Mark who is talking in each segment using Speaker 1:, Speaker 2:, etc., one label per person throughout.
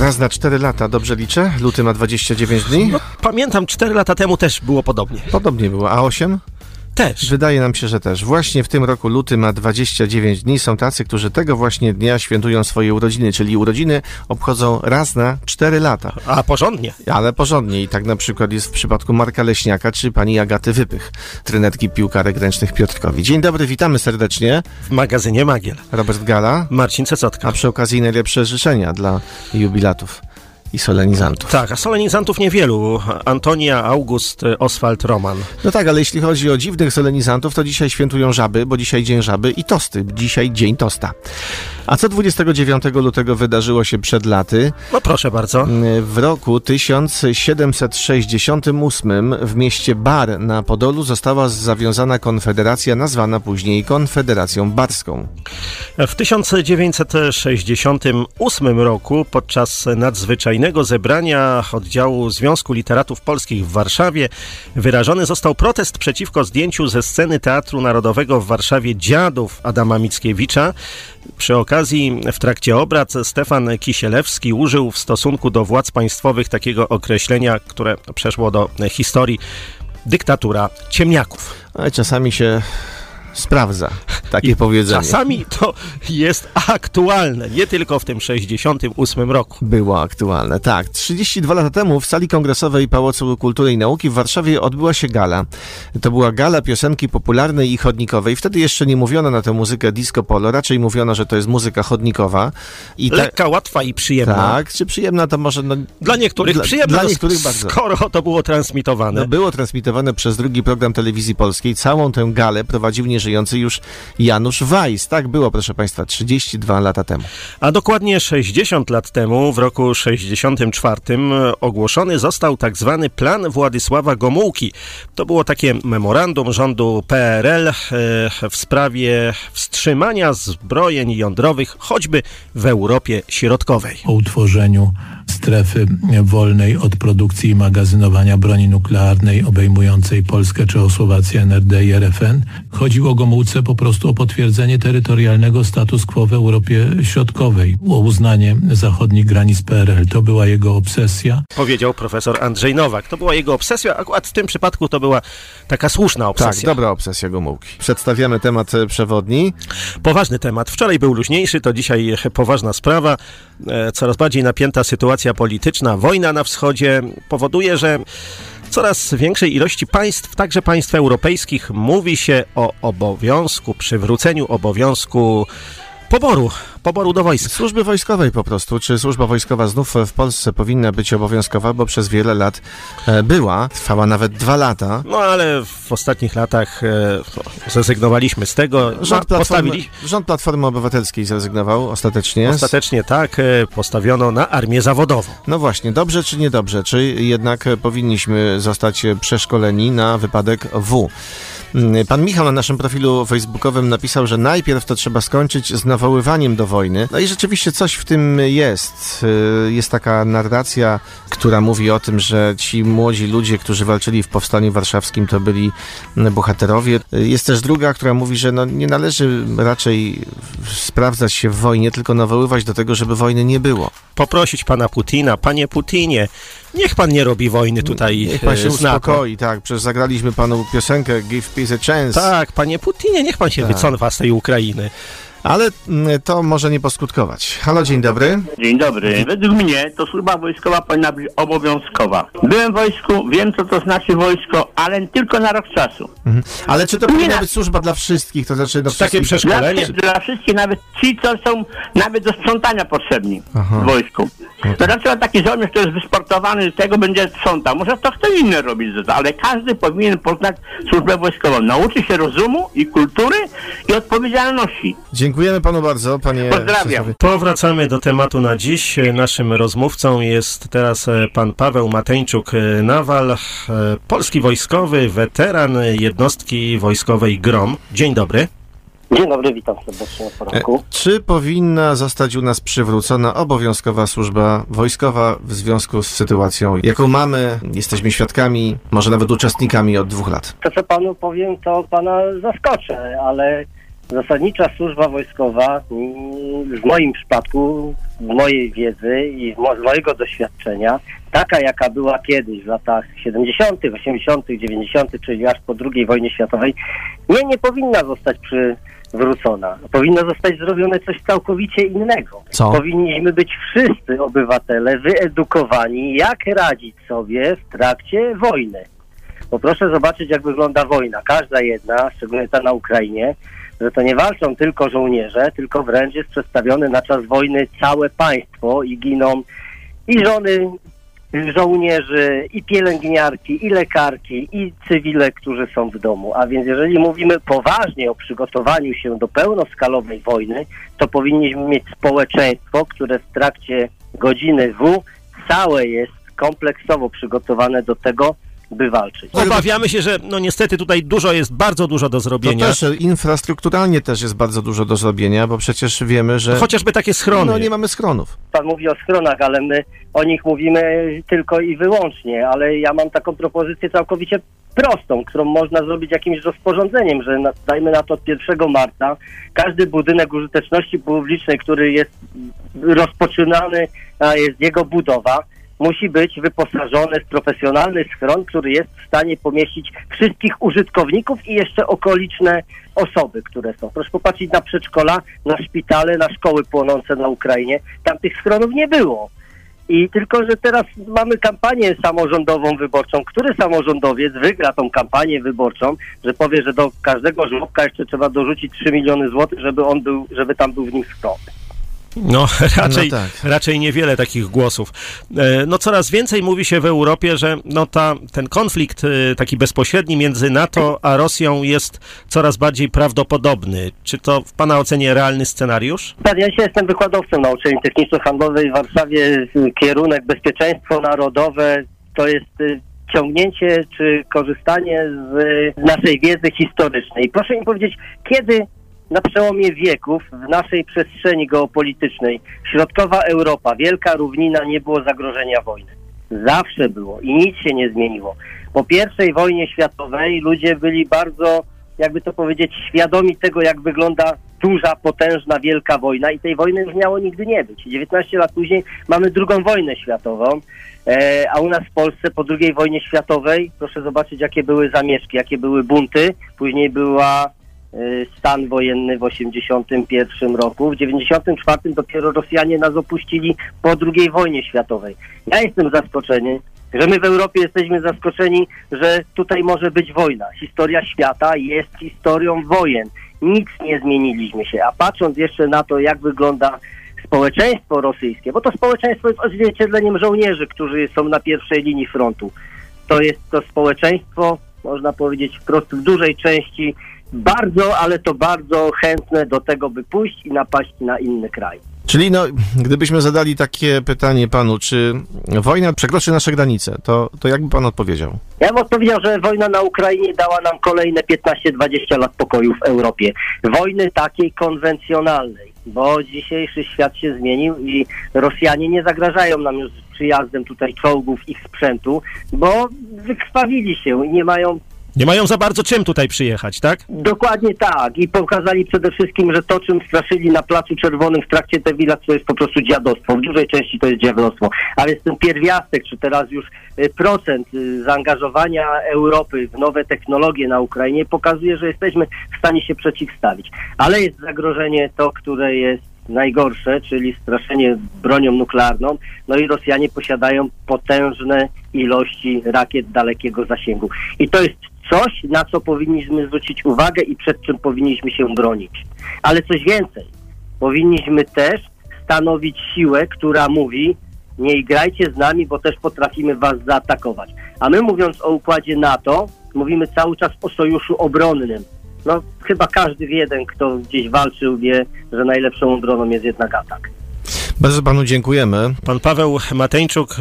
Speaker 1: Raz na 4 lata, dobrze liczę? Luty ma 29 dni?
Speaker 2: No, pamiętam, 4 lata temu też było podobnie.
Speaker 1: Podobnie było. A 8?
Speaker 2: Też.
Speaker 1: Wydaje nam się, że też. Właśnie w tym roku luty ma 29 dni. Są tacy, którzy tego właśnie dnia świętują swoje urodziny, czyli urodziny obchodzą raz na 4 lata.
Speaker 2: A porządnie.
Speaker 1: Ale porządnie. I tak na przykład jest w przypadku Marka Leśniaka czy pani Agaty Wypych, trenerki piłkarek ręcznych Piotrkowi. Dzień dobry, witamy serdecznie.
Speaker 2: W magazynie Magiel.
Speaker 1: Robert Gala.
Speaker 2: Marcin Cecotka.
Speaker 1: A przy okazji najlepsze życzenia dla jubilatów i solenizantów.
Speaker 2: Tak, a solenizantów niewielu. Antonia, August, Oswald, Roman.
Speaker 1: No tak, ale jeśli chodzi o dziwnych solenizantów, to dzisiaj świętują żaby, bo dzisiaj dzień żaby i tosty. Dzisiaj dzień tosta. A co 29 lutego wydarzyło się przed laty?
Speaker 2: No proszę bardzo.
Speaker 1: W roku 1768 w mieście Bar na Podolu została zawiązana konfederacja nazwana później Konfederacją Barską.
Speaker 2: W 1968 roku podczas nadzwyczajnego zebrania oddziału Związku Literatów Polskich w Warszawie wyrażony został protest przeciwko zdjęciu ze sceny Teatru Narodowego w Warszawie dziadów Adama Mickiewicza. Przy okazji w trakcie obrad Stefan Kisielewski użył w stosunku do władz państwowych takiego określenia, które przeszło do historii dyktatura ciemniaków.
Speaker 1: Ale czasami się sprawdza takie I powiedzenie.
Speaker 2: Czasami to jest aktualne, nie tylko w tym 68 roku.
Speaker 1: Było aktualne, tak. 32 lata temu w sali kongresowej Pałacu Kultury i Nauki w Warszawie odbyła się gala. To była gala piosenki popularnej i chodnikowej. Wtedy jeszcze nie mówiono na tę muzykę disco polo, raczej mówiono, że to jest muzyka chodnikowa.
Speaker 2: I ta... Lekka, łatwa i przyjemna.
Speaker 1: Tak, czy przyjemna to może... No,
Speaker 2: dla niektórych dla, przyjemna, dla niektórych bardzo. skoro to było transmitowane.
Speaker 1: No, było transmitowane przez drugi program telewizji polskiej. Całą tę galę prowadził nieżyjący już Janusz Weiss. Tak było, proszę Państwa, 32 lata temu.
Speaker 2: A dokładnie 60 lat temu, w roku 64, ogłoszony został tak zwany plan Władysława Gomułki. To było takie memorandum rządu PRL e, w sprawie wstrzymania zbrojeń jądrowych, choćby w Europie Środkowej.
Speaker 3: O utworzeniu strefy wolnej od produkcji i magazynowania broni nuklearnej obejmującej Polskę, Czechosłowację, NRD i RFN. Chodziło Gomułce po prostu o potwierdzenie terytorialnego status quo w Europie Środkowej, o uznanie zachodnich granic PRL. To była jego obsesja.
Speaker 2: Powiedział profesor Andrzej Nowak. To była jego obsesja, akurat w tym przypadku to była taka słuszna obsesja.
Speaker 1: Tak, dobra obsesja Gomułki. Przedstawiamy temat przewodni.
Speaker 2: Poważny temat. Wczoraj był luźniejszy, to dzisiaj poważna sprawa. E, coraz bardziej napięta sytuacja polityczna, wojna na wschodzie powoduje, że coraz większej ilości państw, także państw europejskich, mówi się o obowiązku, przywróceniu obowiązku poboru, poboru do wojska.
Speaker 1: Służby wojskowej po prostu. Czy służba wojskowa znów w Polsce powinna być obowiązkowa, bo przez wiele lat e, była, trwała nawet dwa lata.
Speaker 2: No ale w ostatnich latach e, zrezygnowaliśmy z tego.
Speaker 1: Rząd Platformy, postawili... rząd Platformy Obywatelskiej zrezygnował ostatecznie.
Speaker 2: Ostatecznie tak, e, postawiono na armię zawodową.
Speaker 1: No właśnie, dobrze czy niedobrze? Czy jednak powinniśmy zostać przeszkoleni na wypadek W? Mm, pan Michał na naszym profilu facebookowym napisał, że najpierw to trzeba skończyć z nawoływaniem do wojny. No i rzeczywiście coś w tym jest. Y, jest taka narracja, która mówi o tym, że ci młodzi ludzie, którzy walczyli w Powstaniu Warszawskim, to byli bohaterowie. Y, jest też druga, która mówi, że no nie należy raczej sprawdzać się w wojnie, tylko nawoływać do tego, żeby wojny nie było.
Speaker 2: Poprosić pana Putina, panie Putinie, Niech pan nie robi wojny tutaj
Speaker 1: Niech pan się e, uspokoi, tak. Przecież zagraliśmy panu piosenkę Give Peace a Chance.
Speaker 2: Tak, panie Putinie, niech pan się tak. wycofa z tej Ukrainy.
Speaker 1: Ale mm, to może nie poskutkować. Halo, dzień dobry.
Speaker 4: Dzień dobry. Według mnie to służba wojskowa powinna być obowiązkowa. Byłem w wojsku, wiem co to znaczy wojsko, ale tylko na rok czasu. Mhm.
Speaker 1: Ale czy to powinna być służba dla wszystkich? To znaczy do
Speaker 2: Takie przeszkolenie?
Speaker 4: Dla, dla, wszystkich, nawet ci, co są nawet do sprzątania potrzebni Aha. w wojsku. No to dlaczego taki żołnierz, który jest wysportowany, tego będzie sprzątał? Może to kto inny robić, ale każdy powinien poznać służbę wojskową. Nauczy się rozumu i kultury i odpowiedzialności.
Speaker 1: Dziękujemy panu bardzo, panie
Speaker 4: Pozdrawiam.
Speaker 2: Powracamy do tematu na dziś. Naszym rozmówcą jest teraz e, pan Paweł Mateńczuk-Nawal, e, polski wojskowy, weteran jednostki wojskowej GROM. Dzień dobry.
Speaker 5: Dzień dobry, witam serdecznie na poranku. E,
Speaker 1: czy powinna zostać u nas przywrócona obowiązkowa służba wojskowa w związku z sytuacją, jaką mamy? Jesteśmy świadkami, może nawet uczestnikami od dwóch lat.
Speaker 5: To, co panu powiem, to pana zaskoczę, ale Zasadnicza służba wojskowa w moim przypadku, w mojej wiedzy i z mojego doświadczenia, taka jaka była kiedyś w latach 70., 80., 90., czyli aż po II wojnie światowej, nie, nie powinna zostać przywrócona. Powinno zostać zrobione coś całkowicie innego.
Speaker 1: Co?
Speaker 5: Powinniśmy być wszyscy obywatele wyedukowani, jak radzić sobie w trakcie wojny. Bo proszę zobaczyć, jak wygląda wojna. Każda jedna, szczególnie ta na Ukrainie, że to nie walczą tylko żołnierze, tylko wręcz jest przedstawione na czas wojny całe państwo i giną i żony żołnierzy, i pielęgniarki, i lekarki, i cywile, którzy są w domu. A więc jeżeli mówimy poważnie o przygotowaniu się do pełnoskalowej wojny, to powinniśmy mieć społeczeństwo, które w trakcie godziny W całe jest kompleksowo przygotowane do tego, by walczyć.
Speaker 2: Obawiamy się, że no niestety tutaj dużo jest, bardzo dużo do zrobienia.
Speaker 1: To też infrastrukturalnie też jest bardzo dużo do zrobienia, bo przecież wiemy, że...
Speaker 2: Chociażby takie schrony.
Speaker 1: No nie mamy schronów.
Speaker 5: Pan mówi o schronach, ale my o nich mówimy tylko i wyłącznie, ale ja mam taką propozycję całkowicie prostą, którą można zrobić jakimś rozporządzeniem, że na, dajmy na to od 1 marca każdy budynek użyteczności publicznej, który jest rozpoczynany, a jest jego budowa, musi być wyposażony w profesjonalny schron, który jest w stanie pomieścić wszystkich użytkowników i jeszcze okoliczne osoby, które są. Proszę popatrzeć na przedszkola, na szpitale, na szkoły płonące na Ukrainie. Tam tych schronów nie było. I tylko, że teraz mamy kampanię samorządową wyborczą. Który samorządowiec wygra tą kampanię wyborczą, że powie, że do każdego żłobka jeszcze trzeba dorzucić 3 miliony złotych, żeby on był, żeby tam był w nim schron.
Speaker 2: No, raczej,
Speaker 1: No tak.
Speaker 2: raczej niewiele takich głosów. E, No, coraz więcej mówi się w Europie, że no ta, ten konflikt e, taki bezpośredni między NATO a Rosją jest coraz bardziej prawdopodobny. Czy to w Pana ocenie realny scenariusz?
Speaker 5: Tak, ja dzisiaj jestem wykładowcą na uczelni techniczno-handlowej w Warszawie. Kierunek bezpieczeństwo narodowe to jest y, ciągnięcie czy korzystanie z naszej wiedzy historycznej. Proszę mi powiedzieć, kiedy na przełomie wieków w naszej przestrzeni geopolitycznej środkowa Europa, wielka równina nie było zagrożenia wojny. Zawsze było i nic się nie zmieniło. Po pierwszej wojnie światowej ludzie byli bardzo, jakby to powiedzieć, świadomi tego, jak wygląda duża, potężna, wielka wojna i tej wojny już miało nigdy nie być. 19 lat później mamy drugą wojnę światową, e, a u nas w Polsce po II wojnie światowej, proszę zobaczyć, jakie były zamieszki, jakie były bunty. Później była stan wojenny w 81 roku. W 94 dopiero Rosjanie nas opuścili po II wojnie światowej. Ja jestem zaskoczony, że my w Europie jesteśmy zaskoczeni, że tutaj może być wojna. Historia świata jest historią wojen. Nic nie zmieniliśmy się. A patrząc jeszcze na to, jak wygląda społeczeństwo rosyjskie, bo to społeczeństwo jest odzwierciedleniem żołnierzy, którzy są na pierwszej linii frontu. To jest to społeczeństwo, można powiedzieć wprost w dużej części, bardzo, ale to bardzo chętne do tego, by pójść i napaść na inny kraj.
Speaker 1: Czyli no, gdybyśmy zadali takie pytanie panu, czy wojna przekroczy nasze granice, to, to jakby pan odpowiedział?
Speaker 5: Ja bym odpowiedział, że wojna na Ukrainie dała nam kolejne 15-20 lat pokoju w Europie. Wojny takiej konwencjonalnej, bo dzisiejszy świat się zmienił i Rosjanie nie zagrażają nam już przyjazdem tutaj czołgów, ich sprzętu, bo wykrwawili się i nie mają
Speaker 2: Nie mają za bardzo czym tutaj przyjechać, tak?
Speaker 5: Dokładnie tak. I pokazali przede wszystkim, że to, czym straszyli na Placu Czerwonym w trakcie tej wilat, to jest po prostu dziadostwo. W dużej części to jest dziadostwo. A więc ten pierwiastek, czy teraz już y, procent y, zaangażowania Europy w nowe technologie na Ukrainie pokazuje, że jesteśmy w stanie się przeciwstawić. Ale jest zagrożenie to, które jest najgorsze, czyli straszenie bronią nuklearną. No i Rosjanie posiadają potężne ilości rakiet dalekiego zasięgu. I to jest coś, na co powinniśmy zwrócić uwagę i przed czym powinniśmy się bronić. Ale coś więcej. Powinniśmy też stanowić siłę, która mówi, nie grajcie z nami, bo też potrafimy was zaatakować. A my mówiąc o układzie NATO, mówimy cały czas o sojuszu obronnym. No chyba każdy jeden, kto gdzieś walczył, wie, że najlepszą obroną jest jednak atak.
Speaker 1: Bardzo panu dziękujemy.
Speaker 2: Pan Paweł Mateńczuk,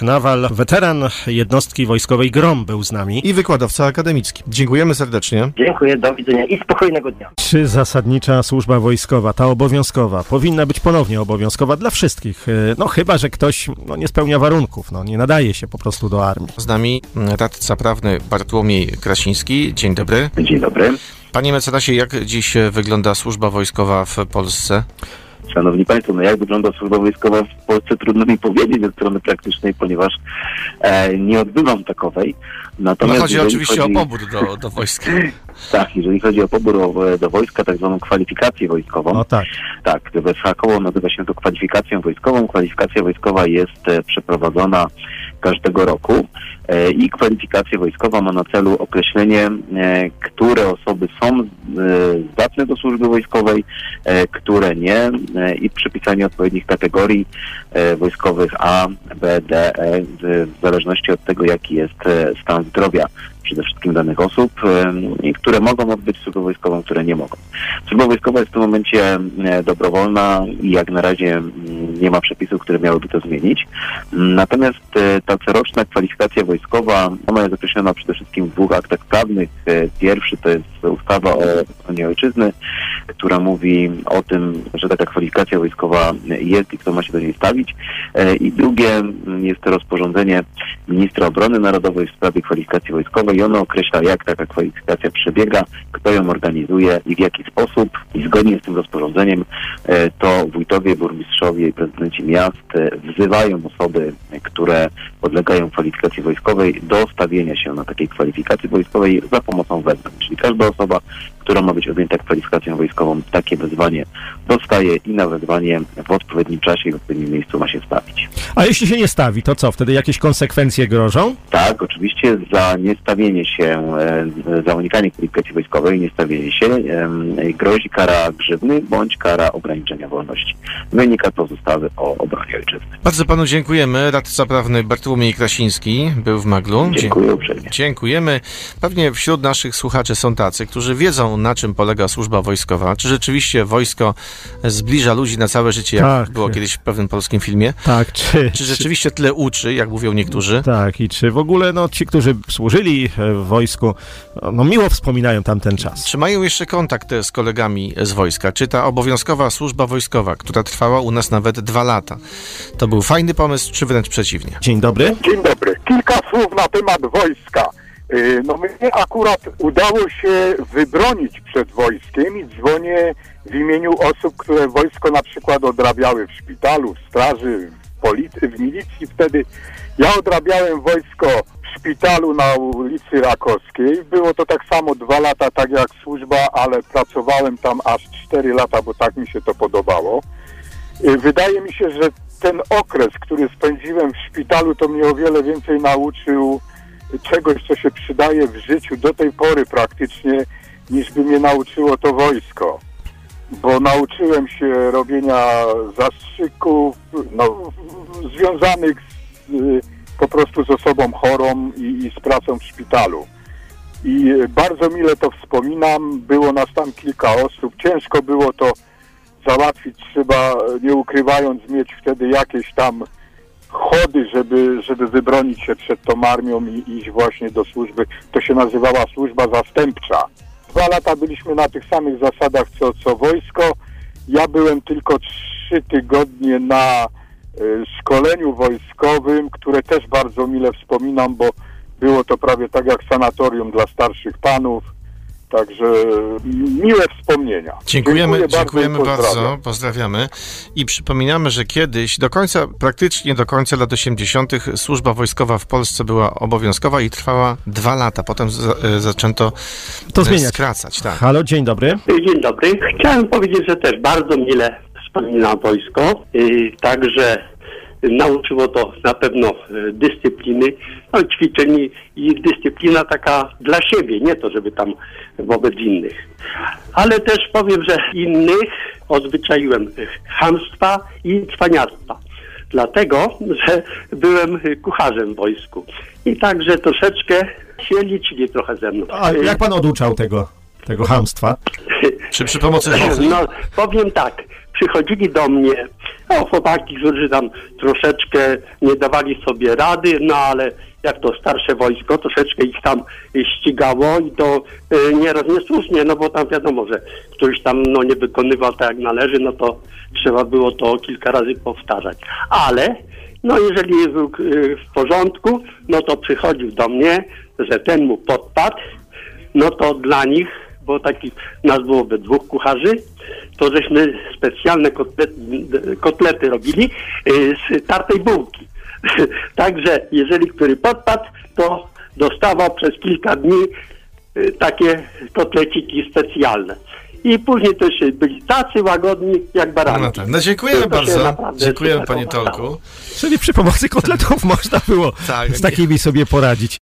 Speaker 2: e, Nawal, weteran jednostki wojskowej GROM był z nami.
Speaker 1: I wykładowca akademicki. Dziękujemy serdecznie.
Speaker 5: Dziękuję, do widzenia i spokojnego dnia.
Speaker 2: Czy zasadnicza służba wojskowa, ta obowiązkowa, powinna być ponownie obowiązkowa dla wszystkich? E, No chyba, że ktoś no, nie spełnia warunków, no, nie nadaje się po prostu do armii.
Speaker 1: Z nami radca prawny Bartłomiej Krasiński. Dzień dobry.
Speaker 6: Dzień dobry.
Speaker 1: Panie mecenasie, jak dziś wygląda służba wojskowa w Polsce?
Speaker 6: Szanowni Państwo, no jak wygląda służba wojskowa w Polsce trudno mi powiedzieć ze strony praktycznej, ponieważ e, nie odbywam takowej.
Speaker 1: Natomiast no chodzi oczywiście chodzi... o pobór do, do wojska.
Speaker 6: tak, jeżeli chodzi o pobór do wojska, tak zwaną kwalifikację wojskową.
Speaker 2: No tak.
Speaker 6: Tak, bezhakowo nazywa się to kwalifikacją wojskową. Kwalifikacja wojskowa jest e, przeprowadzona każdego roku i kwalifikacja wojskowa ma na celu określenie, e, które osoby są zdatne do służby wojskowej, które nie i przypisanie odpowiednich kategorii wojskowych A, B, D, E w zależności od tego, jaki jest stan zdrowia przede wszystkim danych osób, i które mogą odbyć służbę wojskową, które nie mogą. Służba wojskowa jest w tym momencie dobrowolna i jak na razie nie ma przepisów, które miałyby to zmienić. Natomiast e, ta coroczna kwalifikacja wojskowa, ona jest określona przede wszystkim w dwóch aktach prawnych. E, pierwszy to jest ustawa o obronie ojczyzny, która mówi o tym, że taka kwalifikacja wojskowa jest i kto ma się do niej stawić. E, I drugie jest to rozporządzenie ministra obrony narodowej w sprawie kwalifikacji wojskowej i ono określa, jak taka kwalifikacja przebiega, kto ją organizuje i w jaki sposób. I zgodnie z tym rozporządzeniem to wójtowie, burmistrzowie i prezydenci miast wzywają osoby, które podlegają kwalifikacji wojskowej do stawienia się na takiej kwalifikacji wojskowej za pomocą wezwań. Czyli każda osoba, która ma być objęta kwalifikacją wojskową, takie wezwanie dostaje i na wezwanie w odpowiednim czasie i w odpowiednim miejscu ma się stawić.
Speaker 2: A jeśli się nie stawi, to co? Wtedy jakieś konsekwencje grożą?
Speaker 6: Tak, oczywiście za niestawienie się, e, za unikanie kwalifikacji wojskowej, niestawienie się grozi kara grzywny bądź kara ograniczenia wolności. Wynika to z ustawy o obronie ojczyzny.
Speaker 1: Bardzo panu dziękujemy. Radca prawny Bartłomiej Krasiński był w Maglu.
Speaker 6: Dziękuję uprzejmie.
Speaker 1: Dziękujemy. Pewnie wśród naszych słuchaczy są tacy, którzy wiedzą, na czym polega służba wojskowa. Czy rzeczywiście wojsko zbliża ludzi na całe życie, jak tak. było kiedyś w pewnym polskim filmie?
Speaker 2: Tak.
Speaker 1: Czy, czy rzeczywiście tyle uczy, jak mówią niektórzy?
Speaker 2: Tak. I czy w ogóle no, ci, którzy służyli w wojsku, no miło wspominają tamten czas.
Speaker 1: Czy mają jeszcze kontakt z kolegami z wojska? Czy ta obowiązkowa służba wojskowa, która trwała u nas nawet dwa lata, to był fajny pomysł, czy wręcz przeciwnie?
Speaker 2: Dzień dobry.
Speaker 7: Dzień dobry. Kilka słów na temat wojska. Y, no mnie akurat udało się wybronić przed wojskiem i dzwonię w imieniu osób, które wojsko na przykład odrabiały w szpitalu, w straży, w, policji, w milicji wtedy. Ja odrabiałem wojsko w szpitalu na ulicy Rakowskiej. Było to tak samo dwa lata, tak jak służba, ale pracowałem tam aż cztery lata, bo tak mi się to podobało. Y, wydaje mi się, że ten okres, który spędziłem w szpitalu, to mnie o wiele więcej nauczył czegoś, co się przydaje w życiu do tej pory praktycznie, niż by mnie nauczyło to wojsko. Bo nauczyłem się robienia zastrzyków, no, związanych z, po prostu z osobą chorą i, i z pracą w szpitalu. I bardzo mile to wspominam. Było nas tam kilka osób. Ciężko było to załatwić, trzeba, nie ukrywając, mieć wtedy jakieś tam chody, żeby, żeby wybronić się przed tą armią i iść właśnie do służby. To się nazywała służba zastępcza. Dwa lata byliśmy na tych samych zasadach co, co wojsko. Ja byłem tylko trzy tygodnie na y, szkoleniu wojskowym, które też bardzo mile wspominam, bo było to prawie tak jak sanatorium dla starszych panów Także miłe wspomnienia.
Speaker 1: Dziękujemy, Dziękuję dziękujemy bardzo, bardzo, pozdrawiamy. I przypominamy, że kiedyś, do końca, praktycznie do końca lat 80., służba wojskowa w Polsce była obowiązkowa i trwała dwa lata. Potem e, zaczęto to zmieniać. skracać. Tak.
Speaker 2: Halo, dzień dobry.
Speaker 4: Dzień dobry. Chciałem powiedzieć, że też bardzo mile wspominam wojsko. Także nauczyło to na pewno e, dyscypliny, no, ćwiczeń i dyscyplina taka dla siebie, nie to, żeby tam wobec innych. Ale też powiem, że innych odzwyczaiłem chamstwa i cwaniactwa. Dlatego, że byłem kucharzem w wojsku. I także troszeczkę się liczyli trochę ze mną.
Speaker 2: A jak pan oduczał tego, tego hamstwa?
Speaker 1: Czy przy pomocy
Speaker 4: No, powiem tak przychodzili do mnie no, chłopaki, którzy tam troszeczkę nie dawali sobie rady, no ale jak to starsze wojsko, troszeczkę ich tam ścigało i to y, nieraz niesłusznie, no bo tam wiadomo, że ktoś tam no, nie wykonywał tak jak należy, no to trzeba było to kilka razy powtarzać. Ale no jeżeli był y, w porządku, no to przychodził do mnie, że ten mu podpadł, no to dla nich bo takich nas było we dwóch kucharzy, to żeśmy specjalne kotlety, kotlety robili y, z tartej bułki. Także jeżeli który podpadł, to dostawał przez kilka dni y, takie kotleciki specjalne. I później też byli tacy łagodni jak barany.
Speaker 1: No tak. No dziękujemy bardzo. Dziękujemy panie. Tolku.
Speaker 2: Czyli przy pomocy kotletów można było
Speaker 1: Tak.
Speaker 2: z takimi sobie poradzić.